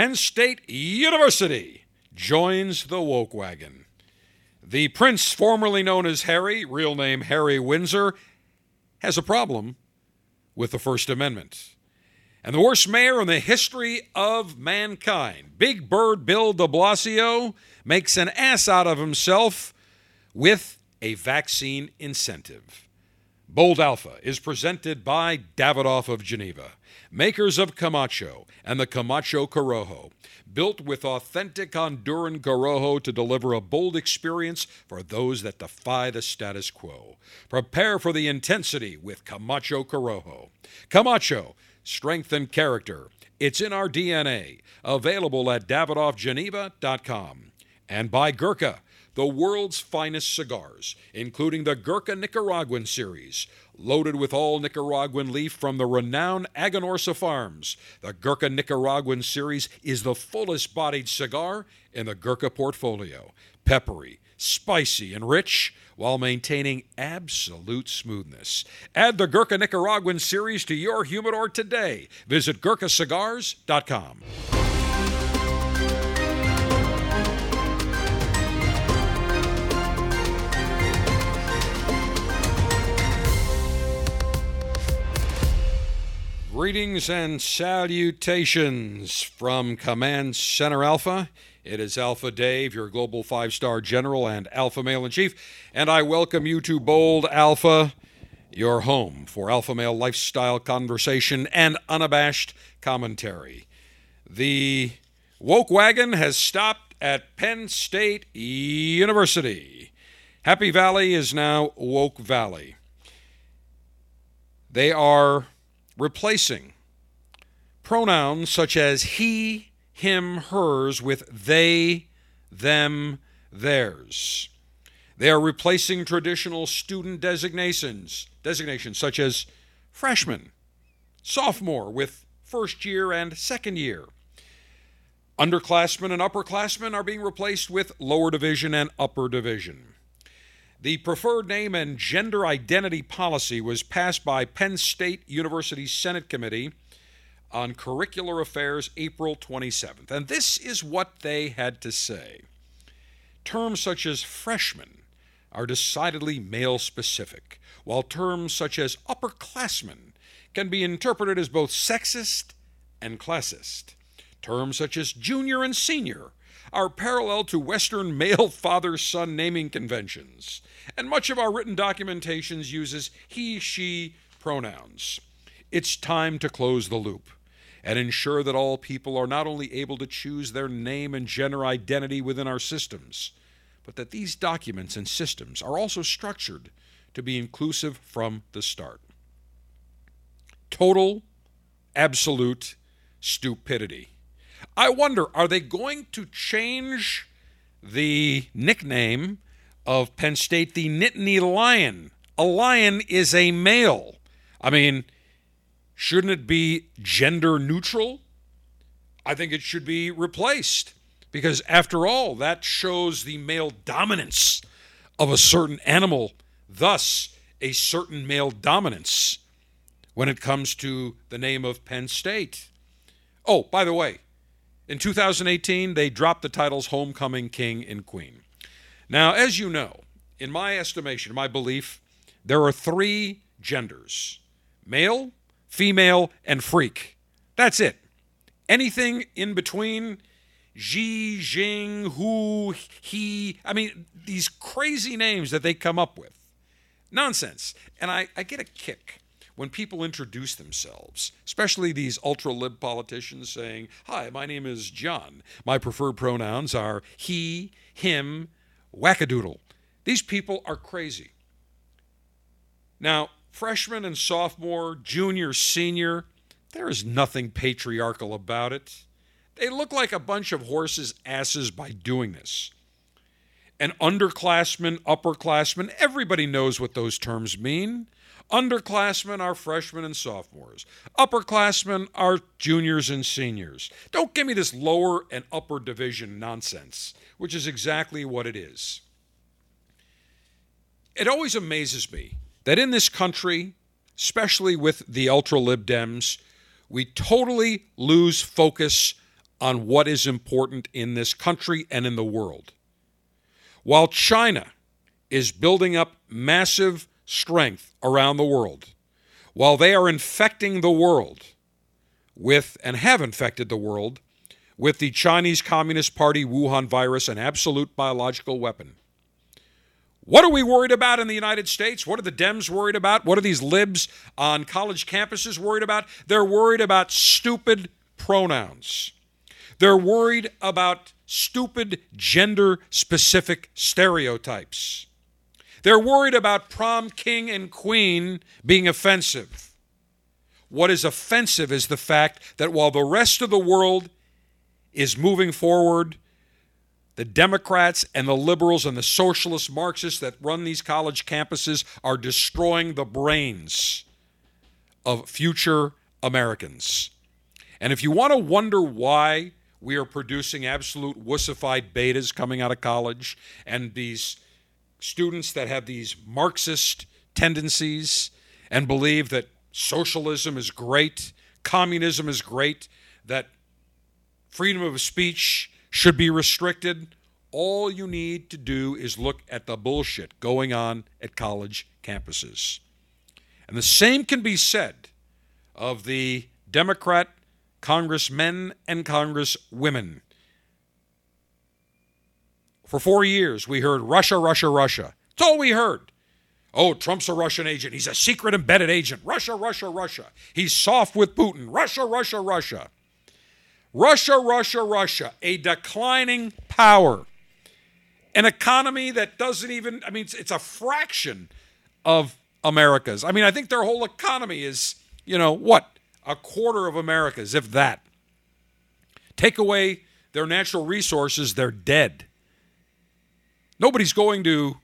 Penn State University joins the woke wagon. The prince, formerly known as Harry, real name Harry Windsor, has a problem with the First Amendment. And the worst mayor in the history of mankind, Big Bird Bill de Blasio, makes an ass out of himself with a vaccine incentive. Bold Alpha is presented by Davidoff of Geneva, makers of Camacho and the Camacho Corojo, built with authentic Honduran Corojo to deliver a bold experience for those that defy the status quo. Prepare for the intensity with Camacho Corojo. Camacho, strength and character. It's in our DNA. Available at davidoffgeneva.com. And by Gurkha the world's finest cigars, including the Gurkha Nicaraguan series, loaded with all Nicaraguan leaf from the renowned Aganorsa Farms. The Gurkha Nicaraguan series is the fullest bodied cigar in the Gurkha portfolio. Peppery, spicy, and rich while maintaining absolute smoothness. Add the Gurkha Nicaraguan series to your humidor today. Visit GurkhaCigars.com. Greetings and salutations from Command Center Alpha. It is Alpha Dave, your global five star general and Alpha male in chief, and I welcome you to Bold Alpha, your home for Alpha male lifestyle conversation and unabashed commentary. The woke wagon has stopped at Penn State University. Happy Valley is now Woke Valley. They are replacing pronouns such as he, him, hers with they, them, theirs. They are replacing traditional student designations, designations such as freshman, sophomore with first year and second year. Underclassmen and upperclassmen are being replaced with lower division and upper division. The preferred name and gender identity policy was passed by Penn State University's Senate Committee on Curricular Affairs April 27th. And this is what they had to say. Terms such as freshman are decidedly male specific, while terms such as upperclassmen can be interpreted as both sexist and classist. Terms such as junior and senior are parallel to Western male father son naming conventions, and much of our written documentations uses he, she pronouns. It's time to close the loop and ensure that all people are not only able to choose their name and gender identity within our systems, but that these documents and systems are also structured to be inclusive from the start. Total, absolute stupidity. I wonder, are they going to change the nickname of Penn State, the Nittany Lion? A lion is a male. I mean, shouldn't it be gender neutral? I think it should be replaced because, after all, that shows the male dominance of a certain animal, thus, a certain male dominance when it comes to the name of Penn State. Oh, by the way, in 2018, they dropped the titles Homecoming King and Queen. Now, as you know, in my estimation, my belief, there are three genders male, female, and freak. That's it. Anything in between, Xi, Jing, Hu, He, I mean, these crazy names that they come up with. Nonsense. And I, I get a kick when people introduce themselves, especially these ultra lib politicians saying, Hi, my name is John. My preferred pronouns are he, him, wackadoodle. These people are crazy. Now, freshman and sophomore, junior, senior, there is nothing patriarchal about it. They look like a bunch of horses' asses by doing this. And underclassmen, upperclassmen, everybody knows what those terms mean. Underclassmen are freshmen and sophomores. Upperclassmen are juniors and seniors. Don't give me this lower and upper division nonsense, which is exactly what it is. It always amazes me that in this country, especially with the ultra lib dems, we totally lose focus on what is important in this country and in the world. While China is building up massive strength around the world, while they are infecting the world with, and have infected the world, with the Chinese Communist Party Wuhan virus, an absolute biological weapon. What are we worried about in the United States? What are the Dems worried about? What are these libs on college campuses worried about? They're worried about stupid pronouns. They're worried about stupid gender specific stereotypes. They're worried about prom king and queen being offensive. What is offensive is the fact that while the rest of the world is moving forward, the Democrats and the liberals and the socialist Marxists that run these college campuses are destroying the brains of future Americans. And if you want to wonder why we are producing absolute wussified betas coming out of college and these students that have these Marxist tendencies and believe that socialism is great, communism is great, that freedom of speech should be restricted. All you need to do is look at the bullshit going on at college campuses. And the same can be said of the Democrat congressmen and congresswomen. For four years, we heard Russia, Russia, Russia. That's all we heard. Oh, Trump's a Russian agent. He's a secret embedded agent. Russia, Russia, Russia. He's soft with Putin. Russia, Russia, Russia. Russia, Russia, Russia. A declining power. An economy that doesn't even, I mean, it's, it's a fraction of America's. I mean, I think their whole economy is, you know, what? a quarter of America's, if that. Take away their natural resources, they're dead. Nobody's going to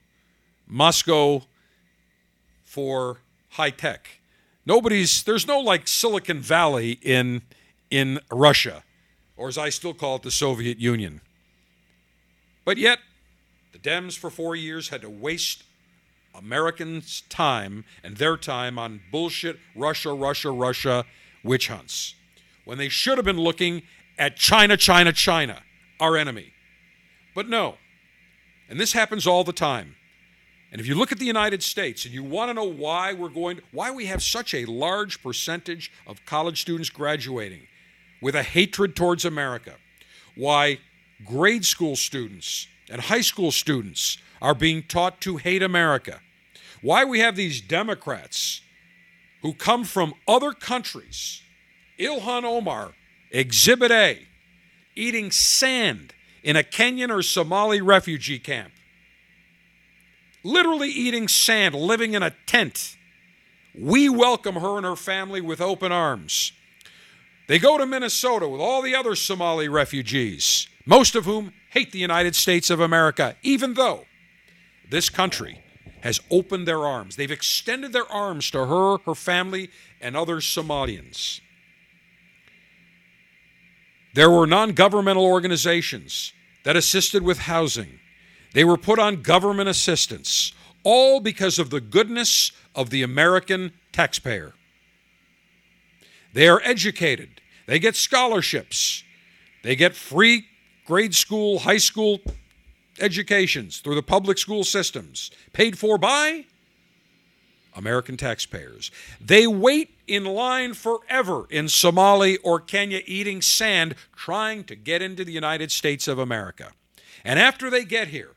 Moscow for high tech. Nobody's there's no like Silicon Valley in in Russia, or as I still call it, the Soviet Union. But yet, the Dems for four years had to waste Americans' time and their time on bullshit Russia, Russia, Russia witch hunts when they should have been looking at China, China, China, our enemy. But no. And this happens all the time. And if you look at the United States and you want to know why we're going, why we have such a large percentage of college students graduating with a hatred towards America, why grade school students and high school students are being taught to hate America, why we have these Democrats who come from other countries. Ilhan Omar, Exhibit A, eating sand in a Kenyan or Somali refugee camp. Literally eating sand, living in a tent. We welcome her and her family with open arms. They go to Minnesota with all the other Somali refugees, most of whom hate the United States of America, even though this country has opened their arms. They've extended their arms to her, her family, and other Somalians. There were non governmental organizations that assisted with housing. They were put on government assistance, all because of the goodness of the American taxpayer. They are educated, they get scholarships, they get free grade school, high school educations through the public school systems, paid for by American taxpayers. They wait in line forever in Somali or Kenya eating sand trying to get into the United States of America. And after they get here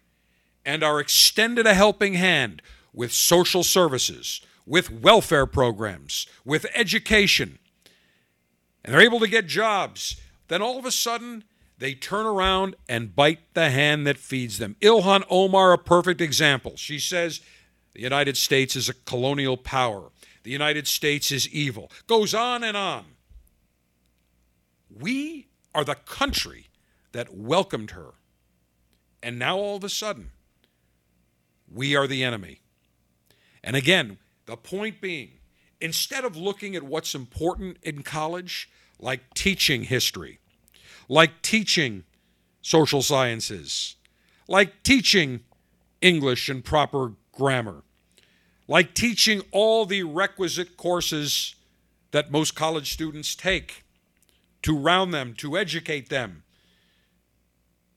and are extended a helping hand with social services, with welfare programs, with education, and they're able to get jobs, then all of a sudden they turn around and bite the hand that feeds them. Ilhan Omar, a perfect example. She says the United States is a colonial power, the United States is evil. Goes on and on. We are the country that welcomed her. And now all of a sudden, we are the enemy. And again, the point being, instead of looking at what's important in college, like teaching history, like teaching social sciences, like teaching English and proper grammar, like teaching all the requisite courses that most college students take. to round them, to educate them.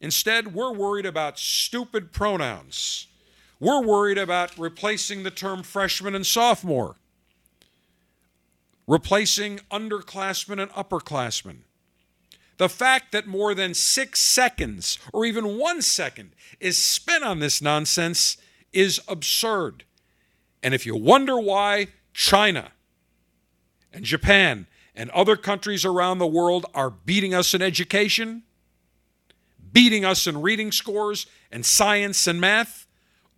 Instead, we're worried about stupid pronouns. We're worried about replacing the term freshman and sophomore, replacing underclassmen and upperclassmen. The fact that more than six seconds or even one second is spent on this nonsense is absurd. And if you wonder why China and Japan and other countries around the world are beating us in education, beating us in reading scores and science and math,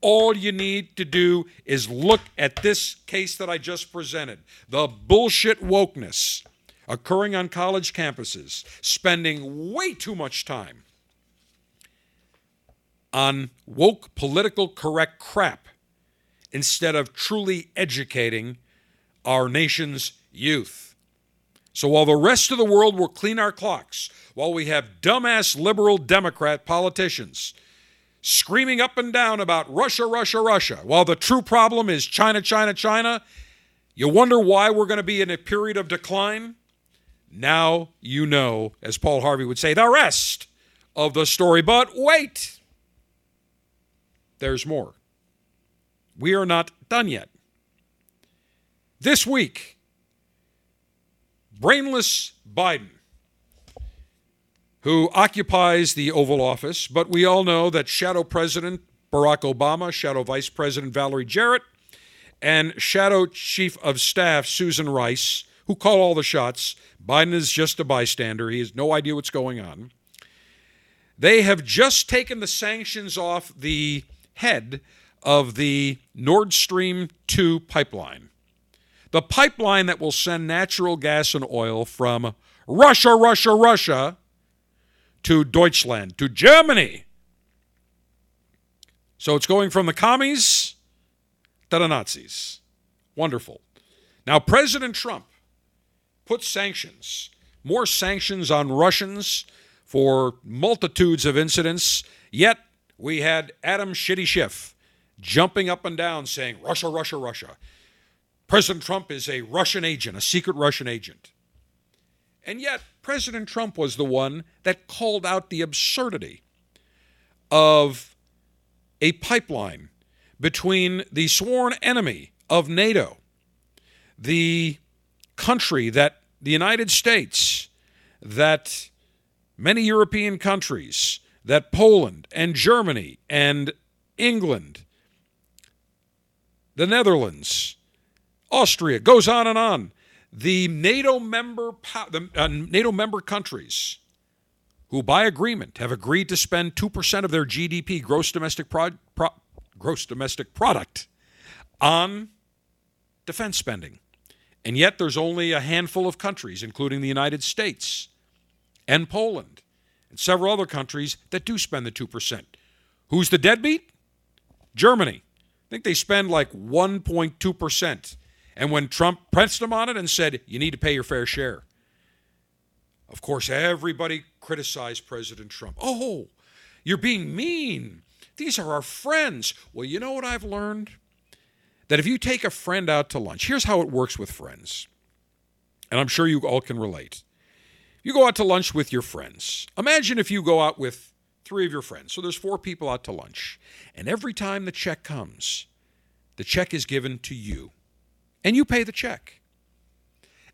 all you need to do is look at this case that I just presented the bullshit wokeness occurring on college campuses, spending way too much time on woke, political correct crap instead of truly educating our nation's youth. So while the rest of the world will clean our clocks, while we have dumbass liberal Democrat politicians screaming up and down about Russia, Russia, Russia, while the true problem is China, China, China, you wonder why we're going to be in a period of decline? Now you know, as Paul Harvey would say, the rest of the story. But wait, there's more. We are not done yet. This week, brainless Biden, who occupies the Oval Office, but we all know that Shadow President Barack Obama, Shadow Vice President Valerie Jarrett, and Shadow Chief of Staff Susan Rice, who call all the shots, Biden is just a bystander. He has no idea what's going on. They have just taken the sanctions off the head of the Nord Stream 2 pipeline. The pipeline that will send natural gas and oil from Russia, Russia, Russia to Deutschland, to Germany. So it's going from the commies to the Nazis. Wonderful. Now, President Trump put sanctions, more sanctions on Russians for multitudes of incidents, yet we had Adam Shitty Schiff jumping up and down saying, Russia, Russia, Russia. President Trump is a Russian agent, a secret Russian agent. And yet, President Trump was the one that called out the absurdity of a pipeline between the sworn enemy of NATO, the country that the United States, that many European countries, that Poland and Germany and England, the Netherlands, Austria, goes on and on. The NATO member, the uh, NATO member countries who, by agreement, have agreed to spend two percent of their GDP, gross domestic pro, pro, gross domestic product, on defense spending. And yet, there's only a handful of countries, including the United States and Poland, and several other countries that do spend the 2%. Who's the deadbeat? Germany. I think they spend like 1.2%. And when Trump pressed them on it and said, you need to pay your fair share, of course, everybody criticized President Trump. Oh, you're being mean. These are our friends. Well, you know what I've learned? That if you take a friend out to lunch, here's how it works with friends. And I'm sure you all can relate. You go out to lunch with your friends. Imagine if you go out with three of your friends. So there's four people out to lunch. And every time the check comes, the check is given to you. And you pay the check.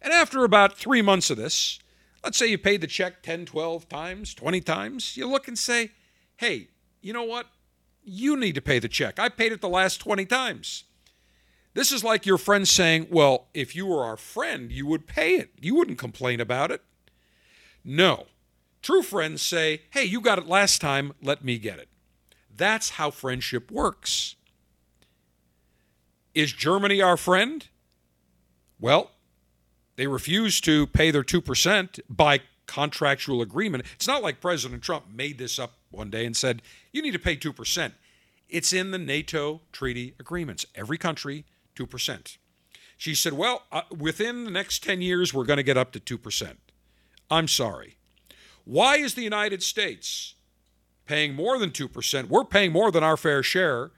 And after about three months of this, let's say you paid the check 10, 12 times, 20 times, you look and say, hey, you know what? You need to pay the check. I paid it the last 20 times. This is like your friend saying, well, if you were our friend, you would pay it. You wouldn't complain about it. No. True friends say, hey, you got it last time, let me get it. That's how friendship works. Is Germany our friend? Well, they refuse to pay their 2% by contractual agreement. It's not like President Trump made this up one day and said, you need to pay 2%. It's in the NATO treaty agreements. Every country, 2%. She said, well, uh, within the next 10 years, we're going to get up to 2%. I'm sorry. Why is the United States paying more than 2%? We're paying more than our fair share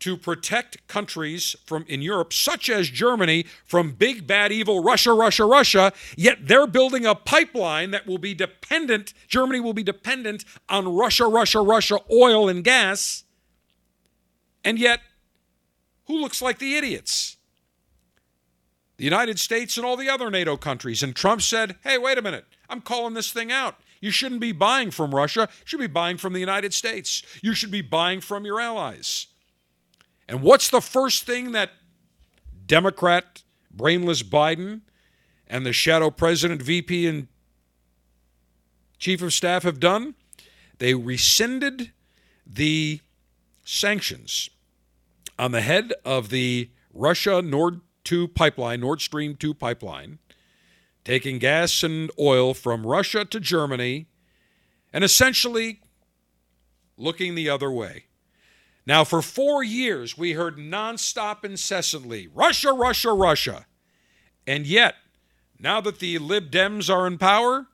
to protect countries from in Europe, such as Germany, from big bad evil Russia, Russia, Russia. Yet they're building a pipeline that will be dependent. Germany will be dependent on Russia, Russia, Russia oil and gas. And yet, who looks like the idiots? The United States and all the other NATO countries. And Trump said, "Hey, wait a minute. I'm calling this thing out. You shouldn't be buying from Russia. You should be buying from the United States. You should be buying from your allies." And what's the first thing that Democrat brainless Biden and the shadow president, VP, and chief of staff have done? They rescinded the sanctions on the head of the Russia Nord 2 pipeline, Nord Stream 2 pipeline, taking gas and oil from Russia to Germany and essentially looking the other way. Now, for four years, we heard nonstop, incessantly Russia, Russia, Russia. And yet, now that the Lib Dems are in power,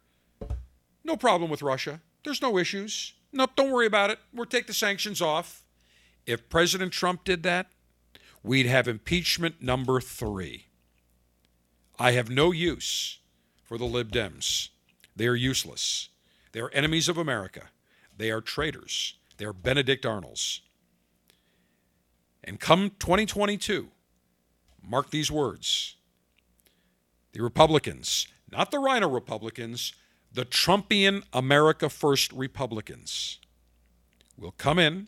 no problem with Russia. There's no issues. Nope, don't worry about it. We'll take the sanctions off. If President Trump did that, we'd have impeachment number three. I have no use for the Lib Dems. They are useless. They are enemies of America. They are traitors. They are Benedict Arnolds. And come 2022, mark these words the Republicans, not the Rhino Republicans, the Trumpian America First Republicans, will come in.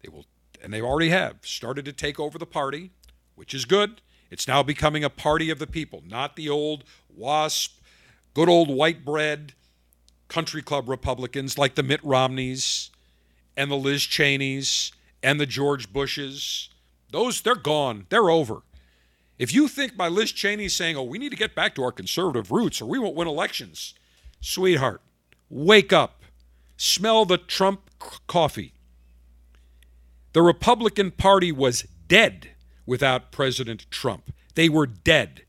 They will, and they already have started to take over the party, which is good. It's now becoming a party of the people, not the old WASP, good old white bread country club Republicans like the Mitt Romneys and the Liz Cheneys and the George Bushes. Those, they're gone. They're over. If you think by Liz Cheney saying, oh, we need to get back to our conservative roots or we won't win elections, sweetheart, wake up. Smell the Trump coffee. The Republican Party was dead without President Trump. They were dead.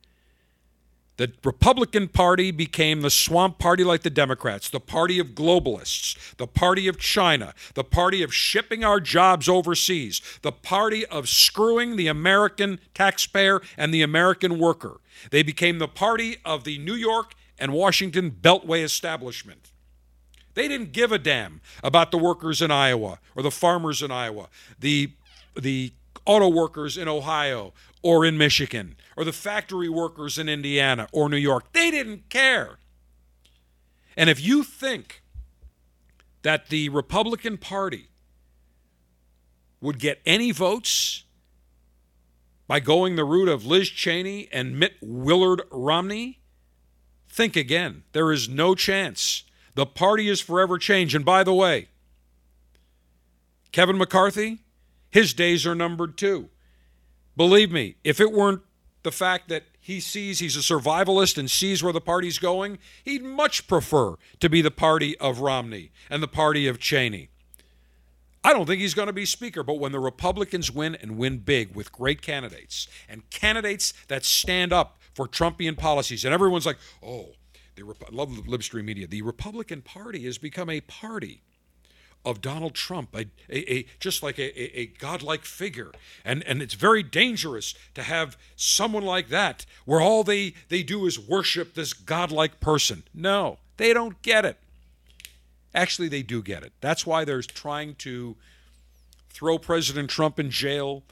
The Republican Party became the swamp party like the Democrats, the party of globalists, the party of China, the party of shipping our jobs overseas, the party of screwing the American taxpayer and the American worker. They became the party of the New York and Washington Beltway establishment. They didn't give a damn about the workers in Iowa or the farmers in Iowa, the, the auto workers in Ohio or in Michigan, or the factory workers in Indiana or New York. They didn't care. And if you think that the Republican Party would get any votes by going the route of Liz Cheney and Mitt Willard Romney, think again. There is no chance. The party is forever changed. And by the way, Kevin McCarthy, his days are numbered too. Believe me, if it weren't the fact that he sees he's a survivalist and sees where the party's going, he'd much prefer to be the party of Romney and the party of Cheney. I don't think he's going to be Speaker, but when the Republicans win and win big with great candidates and candidates that stand up for Trumpian policies, and everyone's like, oh, the Rep- love the Libstream media. The Republican Party has become a party of Donald Trump, a, a, a just like a, a, godlike figure. And, and it's very dangerous to have someone like that where all they, they do is worship this godlike person. No, they don't get it. Actually, they do get it. That's why they're trying to throw President Trump in jail,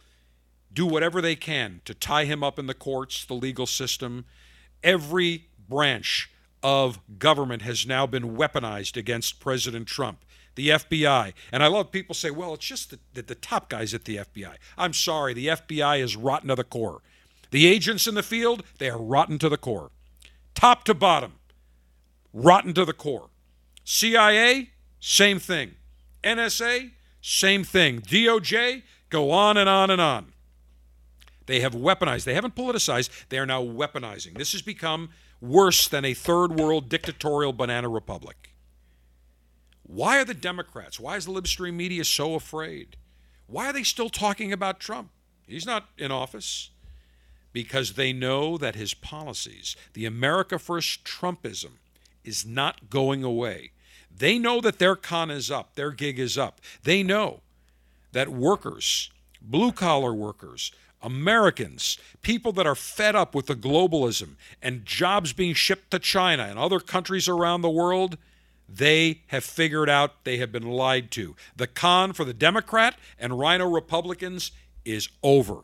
do whatever they can to tie him up in the courts, the legal system. Every branch of government has now been weaponized against President Trump the FBI. And I love people say, well, it's just the, the, the, top guys at the FBI. I'm sorry, the FBI is rotten to the core. The agents in the field, they are rotten to the core. Top to bottom, rotten to the core. CIA, same thing. NSA, same thing. DOJ, go on and on and on. They have weaponized. They haven't politicized. They are now weaponizing. This has become worse than a third world dictatorial banana republic. Why are the Democrats, why is the Libstream media so afraid? Why are they still talking about Trump? He's not in office. Because they know that his policies, the America First Trumpism, is not going away. They know that their con is up, their gig is up. They know that workers blue collar workers, Americans, people that are fed up with the globalism and jobs being shipped to China and other countries around the world, they have figured out they have been lied to. The con for the Democrat and Rhino Republicans is over.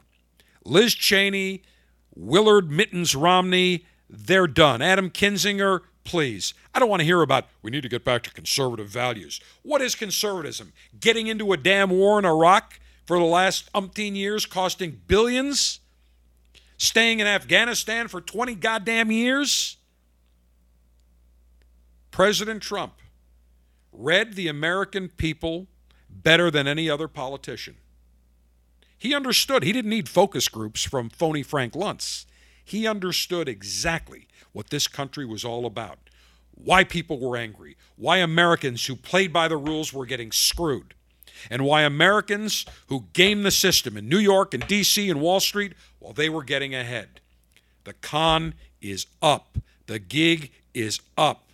Liz Cheney, Willard Mittens Romney, they're done. Adam Kinzinger, please. I don't want to hear about we need to get back to conservative values. What is conservatism? Getting into a damn war in Iraq for the last umpteen years, costing billions? Staying in Afghanistan for 20 goddamn years? President Trump read the American people better than any other politician. He understood. He didn't need focus groups from phony Frank Luntz. He understood exactly what this country was all about, why people were angry, why Americans who played by the rules were getting screwed, and why Americans who gamed the system in New York and D.C. and Wall Street, well, they were getting ahead. The con is up. The gig is up.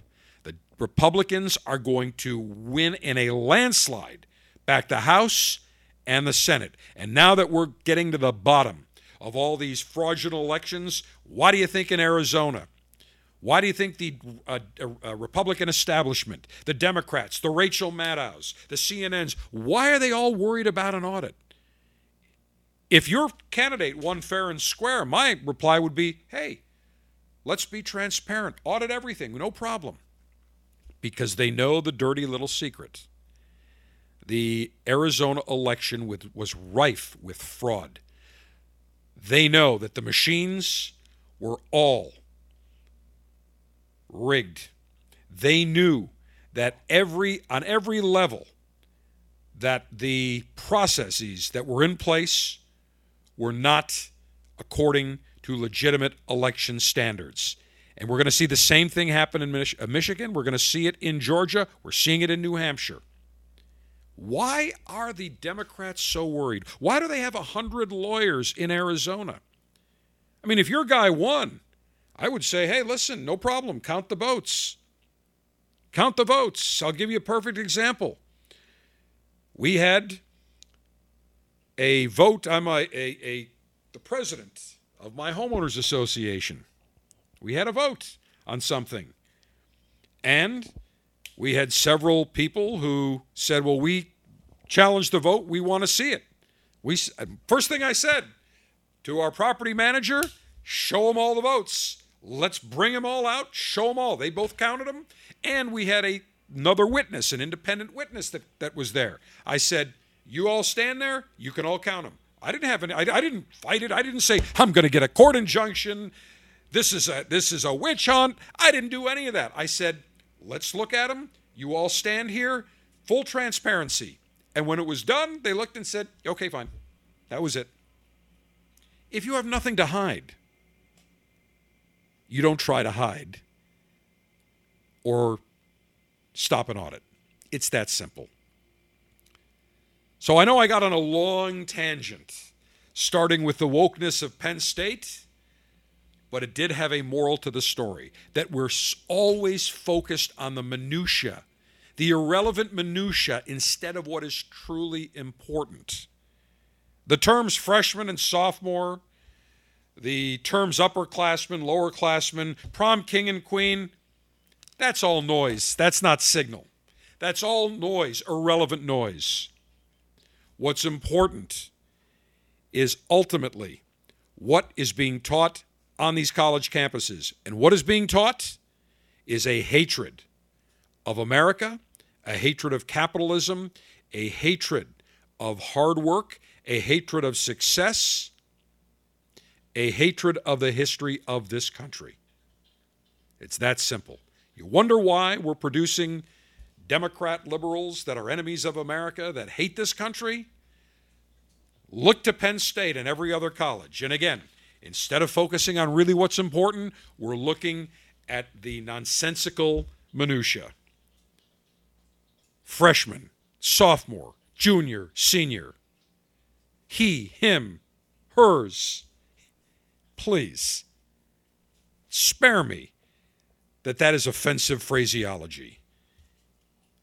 Republicans are going to win in a landslide back the House and the Senate. And now that we're getting to the bottom of all these fraudulent elections, why do you think in Arizona? Why do you think the uh, uh, Republican establishment, the Democrats, the Rachel Maddows, the CNNs, why are they all worried about an audit? If your candidate won fair and square, my reply would be hey, let's be transparent, audit everything, no problem. Because they know the dirty little secret the Arizona election with, was rife with fraud. They know that the machines were all rigged. They knew that every on every level that the processes that were in place were not according to legitimate election standards. And we're going to see the same thing happen in Mich- uh, Michigan. We're going to see it in Georgia. We're seeing it in New Hampshire. Why are the Democrats so worried? Why do they have 100 lawyers in Arizona? I mean, if your guy won, I would say, hey, listen, no problem, count the votes. Count the votes. I'll give you a perfect example. We had a vote. I'm a, a, a the president of my homeowners association. We had a vote on something. And we had several people who said, "Well, we challenged the vote. We want to see it." We uh, first thing I said to our property manager, "Show them all the votes. Let's bring them all out. Show them all." They both counted them, and we had a, another witness, an independent witness that that was there. I said, "You all stand there. You can all count them." I didn't have any. I, I didn't fight it. I didn't say I'm going to get a court injunction. This is a this is a witch hunt. I didn't do any of that. I said Let's look at them. You all stand here, full transparency. And when it was done, they looked and said, okay, fine. That was it. If you have nothing to hide, you don't try to hide or stop an audit. It's that simple. So I know I got on a long tangent, starting with the wokeness of Penn State but it did have a moral to the story that we're always focused on the minutia, the irrelevant minutia instead of what is truly important. The terms freshman and sophomore, the terms upperclassmen, lowerclassmen, prom king and queen, that's all noise. That's not signal. That's all noise, irrelevant noise. What's important is ultimately what is being taught on these college campuses. And what is being taught is a hatred of America, a hatred of capitalism, a hatred of hard work, a hatred of success, a hatred of the history of this country. It's that simple. You wonder why we're producing Democrat liberals that are enemies of America, that hate this country? Look to Penn State and every other college. And again, Instead of focusing on really what's important, we're looking at the nonsensical minutia. Freshman, sophomore, junior, senior. He, him, hers. Please, spare me that that is offensive phraseology.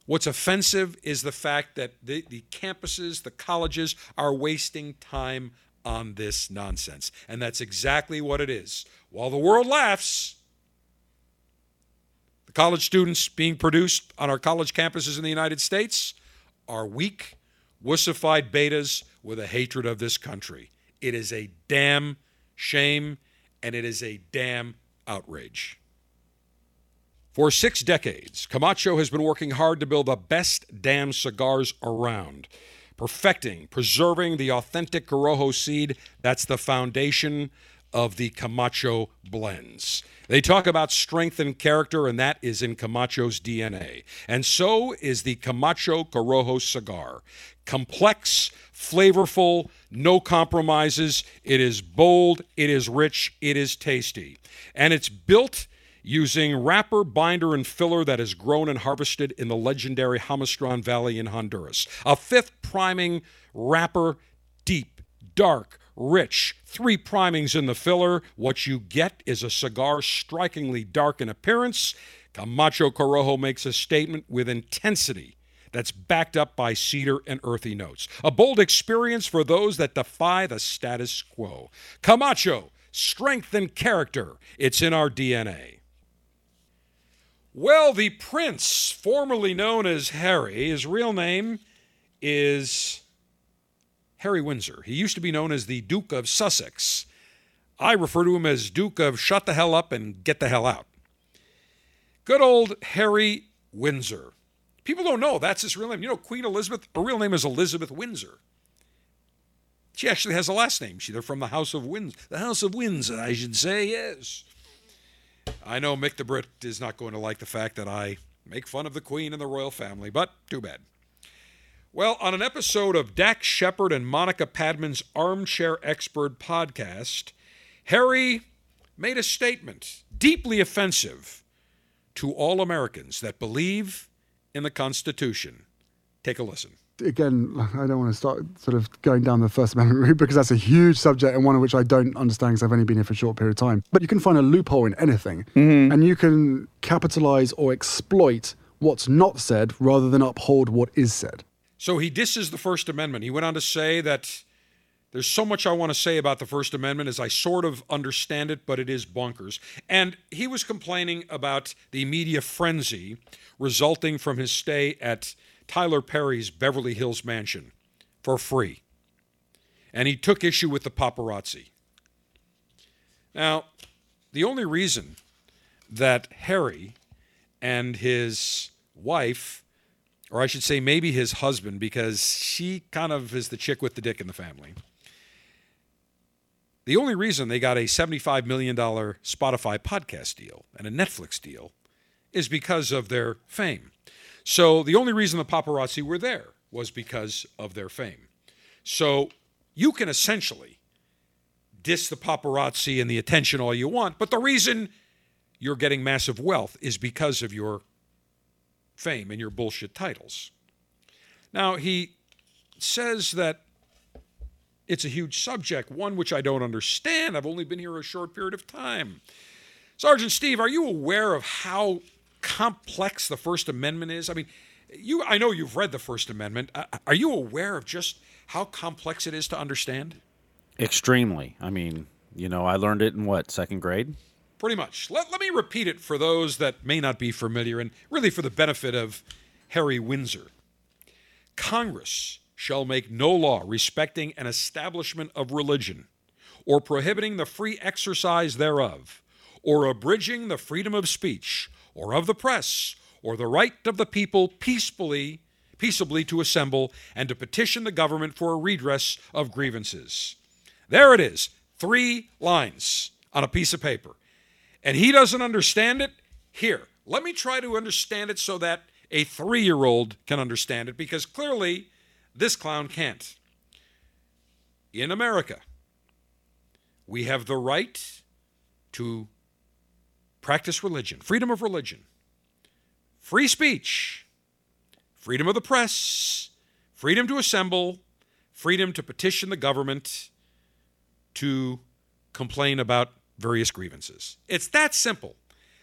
What's offensive is the fact that the, the campuses, the colleges are wasting time on this nonsense. And that's exactly what it is. While the world laughs, the college students being produced on our college campuses in the United States are weak, wussified betas with a hatred of this country. It is a damn shame and it is a damn outrage. For six decades, Camacho has been working hard to build the best damn cigars around, perfecting, preserving the authentic Corojo seed. That's the foundation of the Camacho blends. They talk about strength and character, and that is in Camacho's DNA. And so is the Camacho Corojo cigar. Complex, flavorful, no compromises. It is bold, it is rich, it is tasty. And it's built using wrapper, binder, and filler that is grown and harvested in the legendary Jamastran Valley in Honduras. A fifth priming wrapper, deep, dark, rich. Three primings in the filler. What you get is a cigar strikingly dark in appearance. Camacho Corojo makes a statement with intensity that's backed up by cedar and earthy notes. A bold experience for those that defy the status quo. Camacho, strength and character. It's in our DNA. Well, the prince, formerly known as Harry, his real name is Harry Windsor. He used to be known as the Duke of Sussex. I refer to him as Duke of Shut the Hell Up and Get the Hell Out. Good old Harry Windsor. People don't know that's his real name. You know, Queen Elizabeth, her real name is Elizabeth Windsor. She actually has a last name. She's from the House of Windsor. The House of Windsor, I should say, yes. I know Mick the Brit is not going to like the fact that I make fun of the Queen and the royal family, but too bad. Well, on an episode of Dax Shepard and Monica Padman's Armchair Expert podcast, Harry made a statement deeply offensive to all Americans that believe in the Constitution. Take a listen. Again, I don't want to start sort of going down the First Amendment route because that's a huge subject and one of which I don't understand because I've only been here for a short period of time. But you can find a loophole in anything Mm-hmm. and you can capitalize or exploit what's not said rather than uphold what is said. So he disses the First Amendment. He went on to say that there's so much I want to say about the First Amendment as I sort of understand it, but it is bonkers. And he was complaining about the media frenzy resulting from his stay at Tyler Perry's Beverly Hills mansion for free. And he took issue with the paparazzi. Now, the only reason that Harry and his wife or I should say maybe his husband, because she kind of is the chick with the dick in the family. The only reason they got a $75 million Spotify podcast deal and a Netflix deal is because of their fame. So the only reason the paparazzi were there was because of their fame. So you can essentially diss the paparazzi and the attention all you want, but the reason you're getting massive wealth is because of your fame and your bullshit titles. Now, he says that it's a huge subject, one which I don't understand. I've only been here a short period of time. Sergeant Steve, are you aware of how complex the First Amendment is? I mean, you I know you've read the First Amendment. Uh, Are you aware of just how complex it is to understand? Extremely. I mean, you know, I learned it in what, second grade? Pretty much. Let, let me repeat it for those that may not be familiar and really for the benefit of Harry Windsor. Congress shall make no law respecting an establishment of religion, or prohibiting the free exercise thereof, or abridging the freedom of speech, or of the press, or the right of the people peacefully peaceably to assemble and to petition the government for a redress of grievances. There it is, three lines on a piece of paper. And he doesn't understand it? Here, let me try to understand it so that a three year old can understand it because clearly this clown can't. In America, we have the right to practice religion, freedom of religion, free speech, freedom of the press, freedom to assemble, freedom to petition the government to complain about various grievances. It's that simple.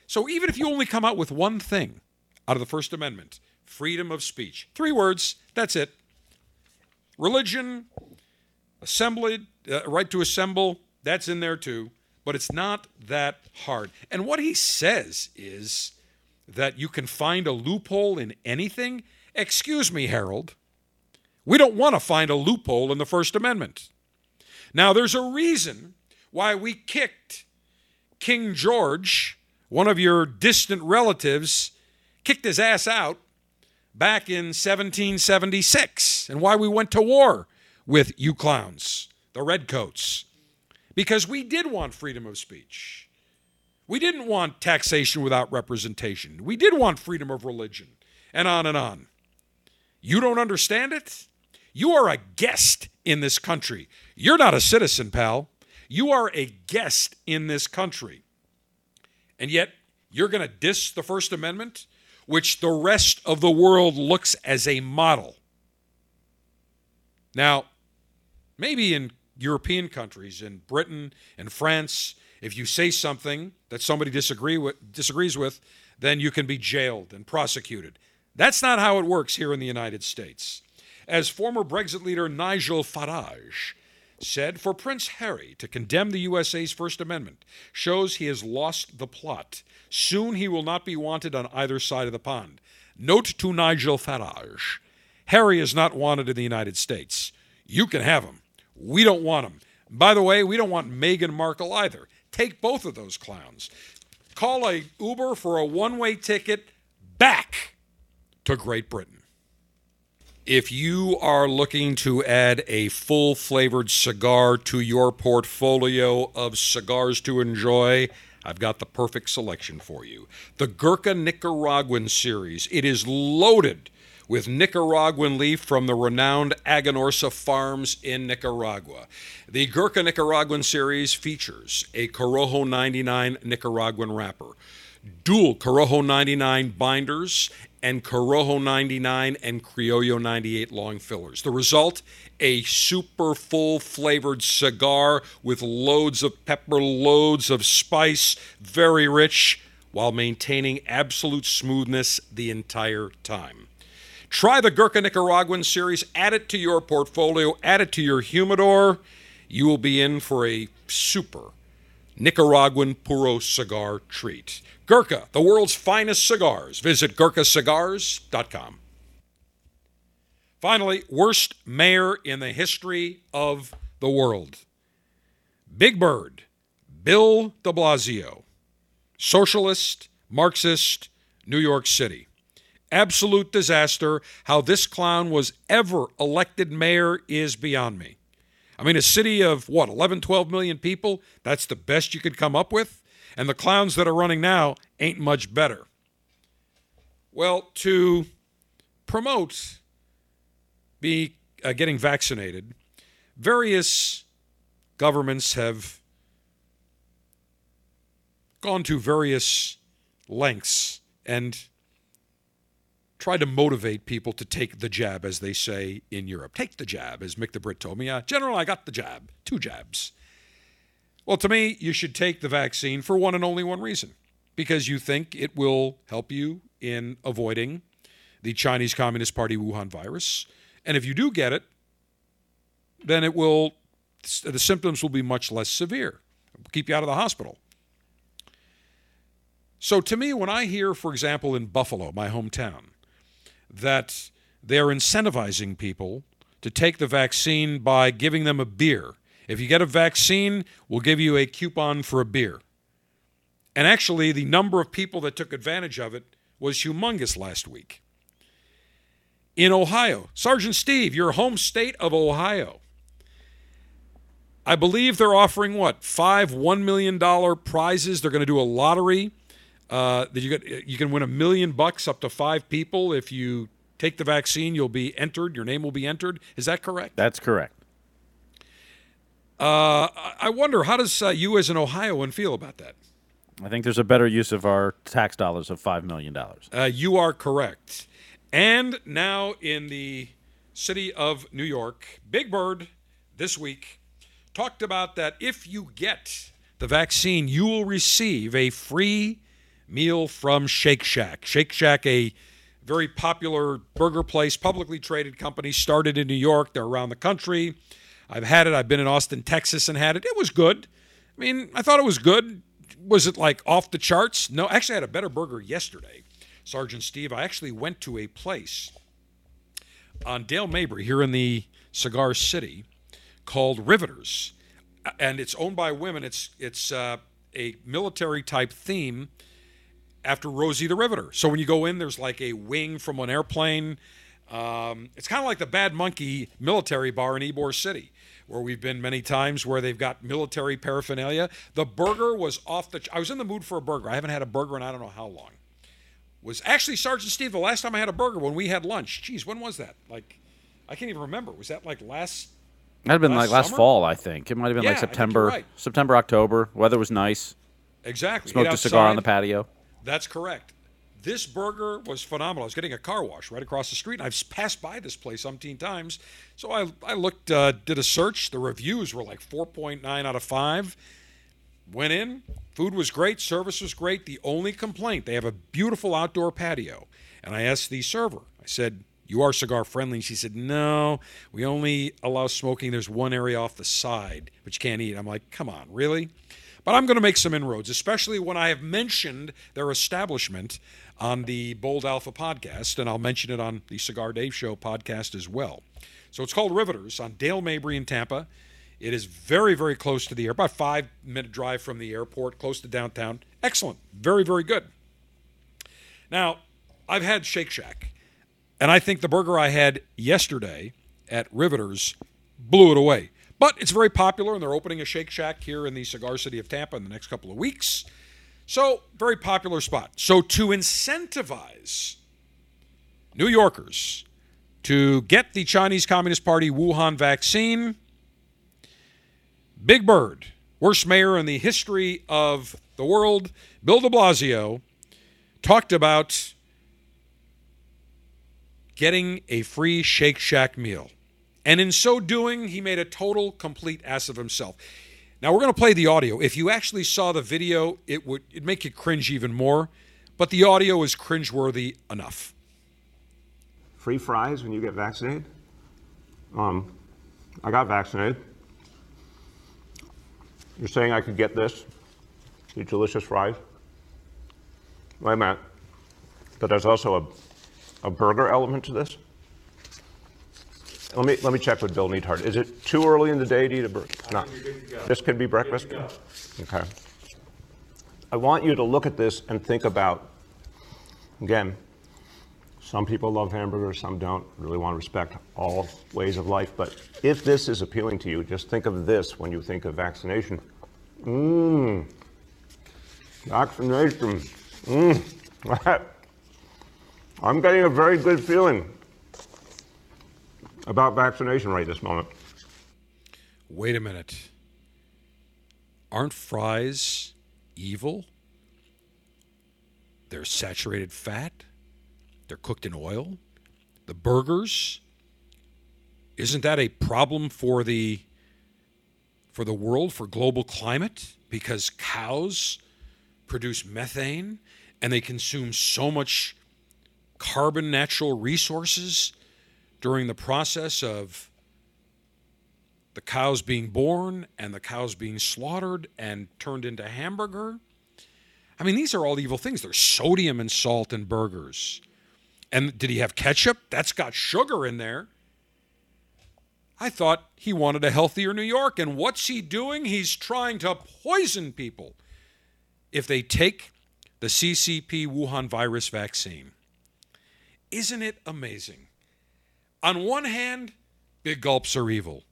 So even if you only come out with one thing out of the First Amendment freedom of speech. Three words, that's it. Religion, assembly, uh, right to assemble, that's in there too, but it's not that hard. And what he says is that you can find a loophole in anything. Excuse me, Harold. We don't want to find a loophole in the First Amendment. Now, there's a reason why we kicked King George, one of your distant relatives, kicked his ass out back in 1776, and why we went to war with you clowns, the redcoats. Because we did want freedom of speech. We didn't want taxation without representation. We did want freedom of religion, and on and on. You don't understand it? You are a guest in this country. You're not a citizen, pal. You are a guest in this country. And yet, you're going to diss the First Amendment, which the rest of the world looks as a model. Now, maybe in European countries, in Britain and France, if you say something that somebody disagree with, disagrees with, then you can be jailed and prosecuted. That's not how it works here in the United States. As former Brexit leader Nigel Farage said, for Prince Harry to condemn the USA's First Amendment shows he has lost the plot. Soon he will not be wanted on either side of the pond. Note to Nigel Farage Harry is not wanted in the United States. You can have him. We don't want them. By the way, we don't want Meghan Markle either. Take both of those clowns. Call a Uber for a one-way ticket back to Great Britain. If you are looking to add a full flavored cigar to your portfolio of cigars to enjoy, I've got the perfect selection for you. The Gurkha Nicaraguan series. It is loaded with Nicaraguan leaf from the renowned Aganorsa farms in Nicaragua. The Gurkha Nicaraguan series features a Corojo 99 Nicaraguan wrapper, dual Corojo 99 binders, and Corojo 99 and Criollo 98 long fillers. The result? A super full flavored cigar with loads of pepper, loads of spice, very rich, while maintaining absolute smoothness the entire time. Try the Gurkha Nicaraguan series, add it to your portfolio, add it to your humidor. You will be in for a super Nicaraguan Puro cigar treat. Gurkha, the world's finest cigars. Visit GurkhaCigars.com. Finally, worst mayor in the history of the world. Big Bird, Bill de Blasio, socialist, Marxist, New York City. Absolute disaster. How this clown was ever elected mayor is beyond me. I mean, a city of what, 11, 12 million people? That's the best you could come up with? And the clowns that are running now ain't much better. Well, to promote be uh, getting vaccinated, various governments have gone to various lengths and tried to motivate people to take the jab, as they say in Europe. Take the jab, as Mick the Brit told me. Uh, General, I got the jab, two jabs. Well, to me, you should take the vaccine for one and only one reason because you think it will help you in avoiding the Chinese Communist Party Wuhan virus. And if you do get it, then it will, the symptoms will be much less severe, keep you out of the hospital. So to me, when I hear, for example, in Buffalo, my hometown, that they're incentivizing people to take the vaccine by giving them a beer if you get a vaccine, we'll give you a coupon for a beer. And actually, the number of people that took advantage of it was humongous last week. In Ohio, Sergeant Steve, your home state of Ohio, I believe they're offering what five one million dollar prizes. They're going to do a lottery uh, that you get. You can win a million bucks up to five people if you take the vaccine. You'll be entered. Your name will be entered. Is that correct? That's correct. Uh, I wonder how does uh, you, as an Ohioan, feel about that? I think there's a better use of our tax dollars of five million dollars. Uh, you are correct. And now in the city of New York, Big Bird this week talked about that if you get the vaccine, you will receive a free meal from Shake Shack. Shake Shack, a very popular burger place, publicly traded company, started in New York. They're around the country. I've had it. I've been in Austin, Texas, and had it. It was good. I mean, I thought it was good. Was it like off the charts? No, actually, I had a better burger yesterday. Sergeant Steve, I actually went to a place on Dale Mabry here in the Cigar City called Riveters, and it's owned by women. It's it's uh, a military type theme after Rosie the Riveter. So when you go in, there's like a wing from an airplane. Um, it's kind of like the Bad Monkey military bar in Ybor City, where we've been many times, where they've got military paraphernalia. The burger was off the. I was in the mood for a burger. I haven't had a burger in I don't know how long. Was actually Sergeant Steve the last time I had a burger when we had lunch. Geez, when was that? Like, I can't even remember. Was that like last? That'd have been Last like last summer? fall, I think. It might have been Yeah, like September, right. September, October. Weather was nice. Exactly. Smoked a cigar on the patio. That's correct. This burger was phenomenal. I was getting a car wash right across the street, and I've passed by this place umpteen times. So I, I looked, uh, did a search. The reviews were like 4.9 out of 5. Went in. Food was great. Service was great. The only complaint, they have a beautiful outdoor patio. And I asked the server, I said, You are cigar friendly? She said, No, we only allow smoking. There's one area off the side, but you can't eat. I'm like, Come on, really? But I'm going to make some inroads, especially when I have mentioned their establishment on the Bold Alpha podcast, and I'll mention it on the Cigar Dave Show podcast as well. So it's called Riveters on Dale Mabry in Tampa. It is very, very close to the air, about five minute drive from the airport, close to downtown. Excellent. Very, very good. Now, I've had Shake Shack, and I think the burger I had yesterday at Riveters blew it away. But it's very popular, and they're opening a Shake Shack here in the cigar city of Tampa in the next couple of weeks. So, very popular spot. So, to incentivize New Yorkers to get the Chinese Communist Party Wuhan vaccine, Big Bird, worst mayor in the history of the world, Bill de Blasio, talked about getting a free Shake Shack meal. And in so doing, he made a total, complete ass of himself. Now we're going to play the audio. If you actually saw the video, it would it'd make you cringe even more. But the audio is cringeworthy enough. free fries when you get vaccinated. Um, I got vaccinated. You're saying I could get this, these delicious fries? Wait minute. But there's also a, a burger element to this. Let me let me check with Bill Neidhardt. Is it too early in the day to eat a burger? No. This could be breakfast. Okay. I want you to look at this and think about again some people love hamburgers, some don't. Really want to respect all ways of life. But if this is appealing to you, just think of this when you think of vaccination. Mmm. Vaccination. Mmm. I'm getting a very good feeling about vaccination right this moment. Wait a minute. Aren't fries evil? They're saturated fat. They're cooked in oil. The burgers isn't that a problem for the for the world for global climate because cows produce methane and they consume so much carbon natural resources during the process of the cows being born and the cows being slaughtered and turned into hamburger. I mean, these are all evil things. There's sodium and salt in burgers. And did he have ketchup? That's got sugar in there. I thought he wanted a healthier New York. And what's he doing? He's trying to poison people if they take the CCP Wuhan virus vaccine. Isn't it amazing? On one hand, big gulps are evil.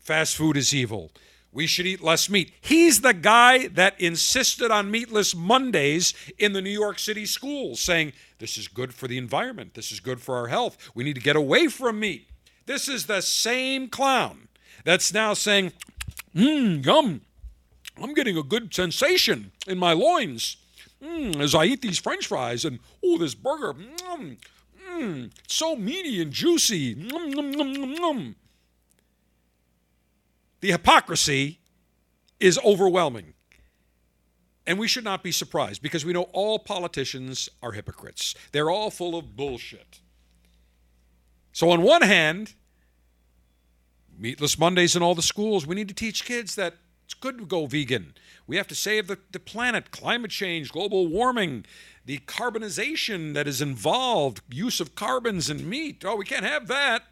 Fast food is evil. We should eat less meat. He's the guy that insisted on meatless Mondays in the New York City schools, saying, This is good for the environment. This is good for our health. We need to get away from meat. This is the same clown that's now saying, Mmm, yum. I'm getting a good sensation in my loins mm, as I eat these french fries and, oh, this burger. Mm, mm, so meaty and juicy. Mm, mm, mm, mm, mm. The hypocrisy is overwhelming. And we should not be surprised because we know all politicians are hypocrites. They're all full of bullshit. So, on one hand, meatless Mondays in all the schools, we need to teach kids that it's good to go vegan. We have to save the, the planet, climate change, global warming, the carbonization that is involved, use of carbons in meat. Oh, we can't have that.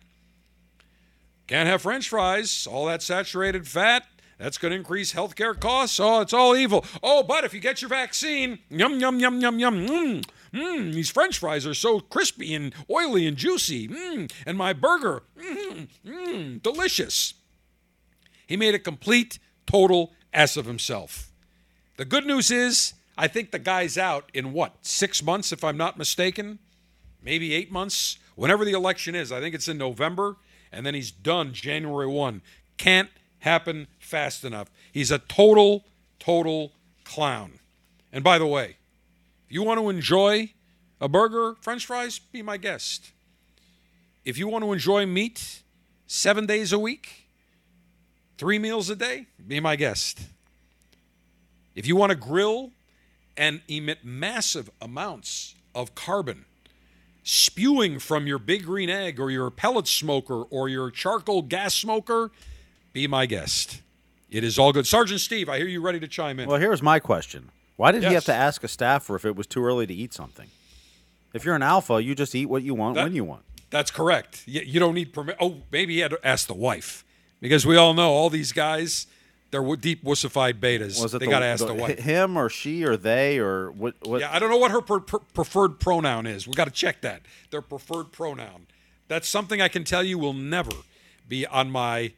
Can't have french fries, all that saturated fat. That's going to increase healthcare costs. Oh, it's all evil. Oh, but if you get your vaccine, yum, yum, yum, yum, yum, mmm, mmm, these french fries are so crispy and oily and juicy. Mmm, and my burger, mmm, mmm, delicious. He made a complete, total ass of himself. The good news is, I think the guy's out in what, six months, if I'm not mistaken? Maybe eight months? Whenever the election is. I think it's in November, and then he's done January 1. Can't happen fast enough. He's a total, total clown. And by the way, if you want to enjoy a burger, french fries, be my guest. If you want to enjoy meat seven days a week, three meals a day, be my guest. If you want to grill and emit massive amounts of carbon spewing from your big green egg or your pellet smoker or your charcoal gas smoker, be my guest. It is all good. Sergeant Steve, I hear you ready to chime in. Well, here's my question. Why did he have to ask a staffer if it was too early to eat something? If you're an alpha, you just eat what you want That- when you want. That's correct. You, you don't need permit. Oh, maybe he had to ask the wife because we all know all these guys, they're deep wussified betas. Was it they the, got to ask the, the- wife. him or she or they or what? what Yeah, I don't know what her per- per- preferred pronoun is. We got to check that. Their preferred pronoun. That's something I can tell you will never be on my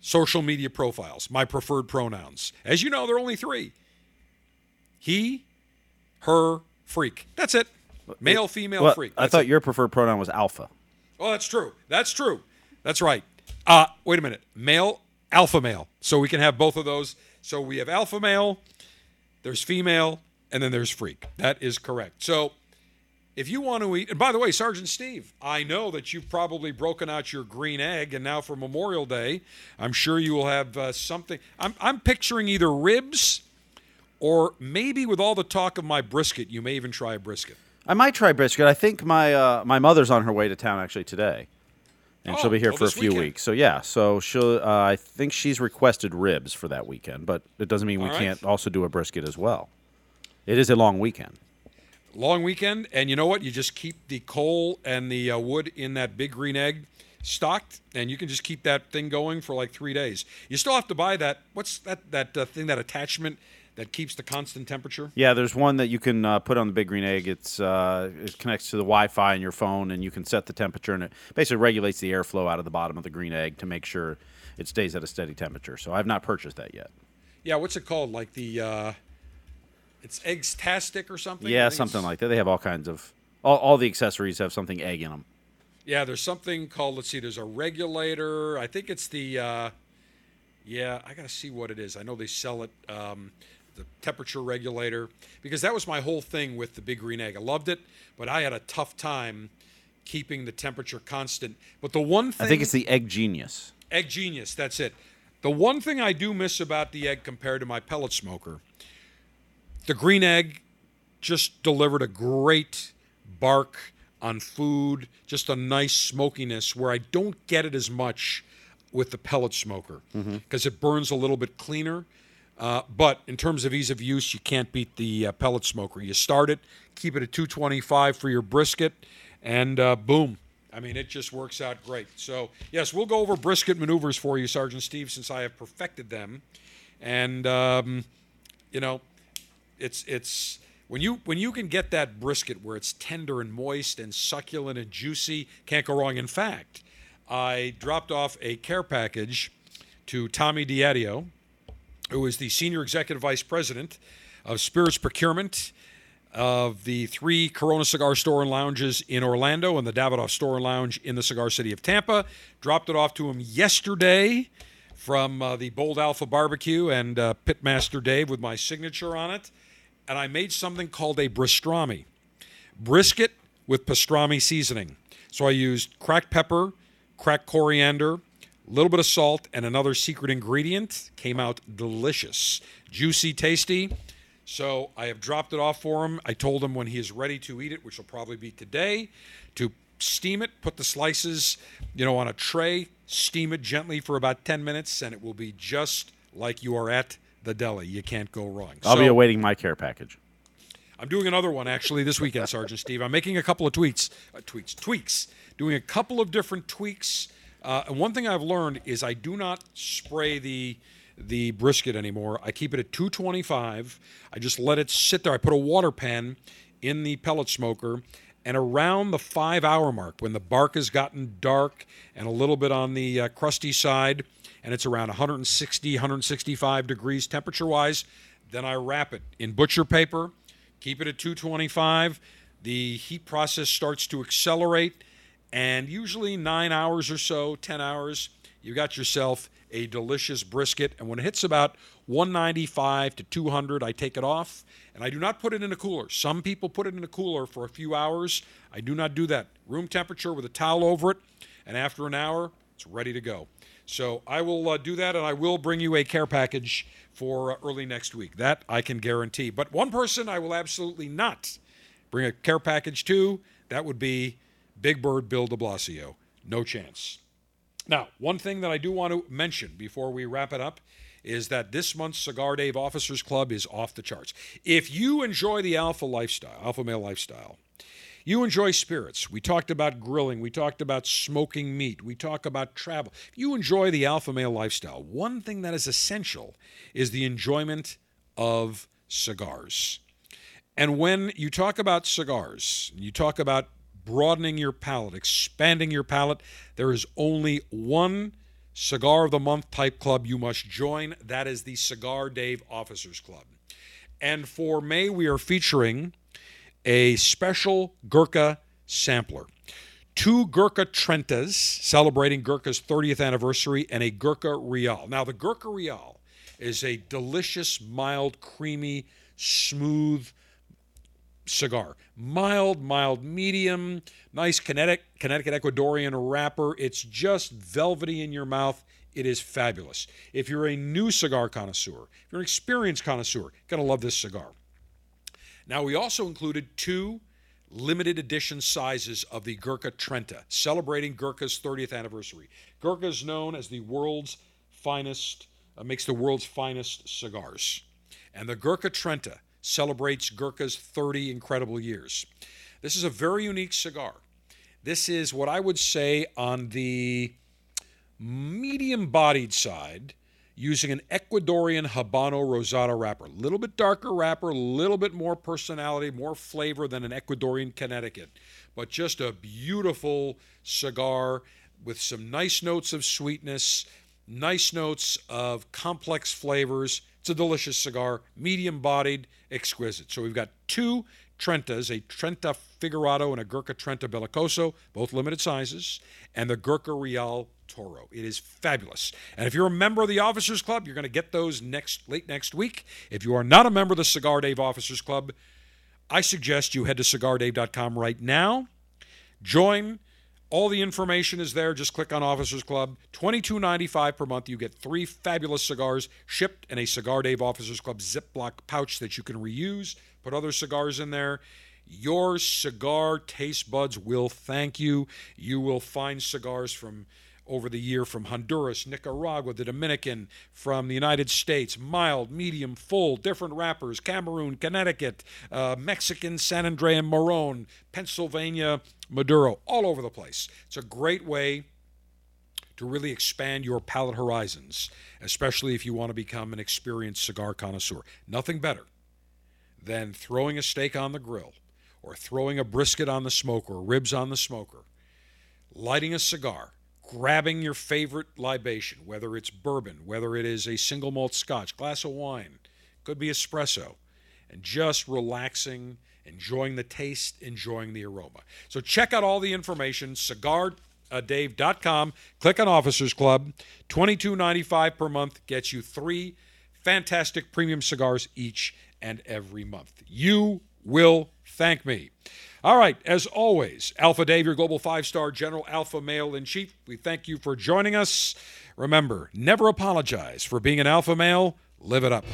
social media profiles. My preferred pronouns. As you know, there are only three: he, her, freak. That's it. Male, female, Well, freak. I thought it. your preferred pronoun was alpha. Oh, that's true. That's true. That's right. Uh, wait a minute. Male, alpha male. So we can have both of those. So we have alpha male, there's female, and then there's freak. That is correct. So if you want to eat, and by the way, Sergeant Steve, I know that you've probably broken out your green egg, and now for Memorial Day, I'm sure you will have uh, something. I'm, I'm picturing either ribs or maybe with all the talk of my brisket, you may even try a brisket. I might try brisket. I think my uh, my mother's on her way to town actually today, and Oh, she'll be here well, for a few weekend. weeks. So yeah, so she'll. Uh, I think she's requested ribs for that weekend, but it doesn't mean we right. can't also do a brisket as well. It is a long weekend. long weekend, and you know what? You just keep the coal and the uh, wood in that big green egg stocked, and you can just keep that thing going for like three days. You still have to buy that. What's that? That uh, thing? That attachment that keeps the constant temperature? Yeah, there's one that you can uh, put on the big green egg. It's uh, it connects to the Wi-Fi in your phone, and you can set the temperature, and it basically regulates the airflow out of the bottom of the green egg to make sure it stays at a steady temperature. So I've not purchased that yet. Yeah. What's it called? Like the uh, it's Eggstastic or something? Yeah, something it's- like that. They have all kinds of all, all the accessories have something egg in them. Yeah, there's something called. Let's see. There's a regulator. I think it's the. Uh, yeah, I gotta see what it is. I know they sell it. Um, the temperature regulator because that was my whole thing with the big green egg. I loved it, but I had a tough time keeping the temperature constant. But the one thing I think it's the Egg Genius. Egg Genius, that's it. The one thing I do miss about the egg compared to my pellet smoker, the green egg just delivered a great bark on food, just a nice smokiness where I don't get it as much with the pellet smoker mm-hmm. because it burns a little bit cleaner. Uh, but in terms of ease of use, you can't beat the uh, pellet smoker. You start it, keep it at 225 for your brisket, and uh, boom. I mean, it just works out great. So, yes, we'll go over brisket maneuvers for you, Sergeant Steve, since I have perfected them. And, um, you know, it's it's when you when you can get that brisket where it's tender and moist and succulent and juicy, can't go wrong. In fact, I dropped off a care package to Tommy Diadio, who is the senior executive vice president of spirits procurement of the three Corona Cigar Store and Lounges in Orlando and the Davidoff Store and Lounge in the Cigar City of Tampa. Dropped it off to him yesterday from uh, the Bold Alpha Barbecue and uh, Pitmaster Dave with my signature on it. And I made something called a bristrami brisket with pastrami seasoning. So I used cracked pepper, cracked coriander, a little bit of salt, and another secret ingredient. Came out delicious, juicy, tasty. So I have dropped it off for him. I told him when he is ready to eat it, which will probably be today, to steam it, put the slices, you know, on a tray, steam it gently for about 10 minutes, and it will be just like you are at the deli. You can't go wrong. I'll be awaiting my care package. I'm doing another one actually this weekend, Sergeant Steve. I'm making a couple of tweets, uh, tweets, tweaks, doing a couple of different tweaks. Uh, and one thing I've learned is I do not spray the the brisket anymore. I keep it at 225. I just let it sit there. I put a water pen in the pellet smoker, and around the five hour mark, when the bark has gotten dark and a little bit on the uh, crusty side, and it's around 160, 165 degrees temperature wise, then I wrap it in butcher paper keep it at 225 the heat process starts to accelerate and usually nine hours or so 10 hours you got yourself a delicious brisket and when it hits about 195 to 200 i take it off and i do not put it in a cooler some people put it in a cooler for a few hours i do not do that room temperature with a towel over it and after an hour it's ready to go so I will uh, do that, and I will bring you a care package for uh, early next week. That I can guarantee. But one person I will absolutely not bring a care package to. That would be Big Bird Bill De Blasio. No chance. Now, one thing that I do want to mention before we wrap it up is that this month's Cigar Dave Officers Club is off the charts. If you enjoy the alpha lifestyle, alpha male lifestyle, you enjoy spirits. We talked about grilling. We talked about smoking meat. We talk about travel. If you enjoy the alpha male lifestyle, one thing that is essential is the enjoyment of cigars. And when you talk about cigars, you talk about broadening your palate, expanding your palate, there is only one cigar of the month type club you must join. That is the Cigar Dave Officers Club. And for May, we are featuring a special Gurkha sampler. Two Gurkha Trentas celebrating Gurkha's 30th anniversary and a Gurkha Real. Now, the Gurkha Real is a delicious, mild, creamy, smooth cigar. Mild, mild, medium, nice Connecticut, Connecticut Ecuadorian wrapper. It's just velvety in your mouth. It is fabulous. If you're a new cigar connoisseur, if you're an experienced connoisseur, to love this cigar. Now, we also included two limited edition sizes of the Gurkha Trenta, celebrating Gurkha's 30th anniversary. Gurkha is known as the world's finest, uh, makes the world's finest cigars. And the Gurkha Trenta celebrates Gurkha's 30 incredible years. This is a very unique cigar. This is what I would say on the medium bodied side using an Ecuadorian Habano Rosado wrapper. A little bit darker wrapper, a little bit more personality, more flavor than an Ecuadorian Connecticut. But just a beautiful cigar with some nice notes of sweetness, nice notes of complex flavors. It's a delicious cigar, medium bodied, exquisite. So we've got two Trentas, a Trenta Figurado and a Gurkha Trenta Bellicoso, both limited sizes, and the Gurkha Real Toro. It is fabulous. And if you're a member of the Officers Club, you're going to get those next late next week. If you are not a member of the Cigar Dave Officers Club, I suggest you head to cigardave.com right now. Join. All the information is there. Just click on Officers Club. $22.95 per month. You get three fabulous cigars shipped in a Cigar Dave Officers Club Ziploc pouch that you can reuse. Put other cigars in there. Your cigar taste buds will thank you. You will find cigars from over the year from Honduras, Nicaragua, the Dominican, from the United States, mild, medium, full, different wrappers, Cameroon, Connecticut, uh, Mexican, San Andre and Marron, Pennsylvania, Maduro, all over the place. It's a great way to really expand your palate horizons, especially if you want to become an experienced cigar connoisseur. Nothing better than throwing a steak on the grill or throwing a brisket on the smoker ribs on the smoker, lighting a cigar, grabbing your favorite libation, whether it's bourbon, whether it is a single malt scotch, glass of wine, could be espresso, and just relaxing, enjoying the taste, enjoying the aroma. So check out all the information, cigardave.com. Click on Officers Club. $22.95 per month gets you three fantastic premium cigars each and every month. You will thank me. All right, as always, Alpha Dave, your global five star general alpha male in chief, we thank you for joining us. Remember, never apologize for being an alpha male. Live it up.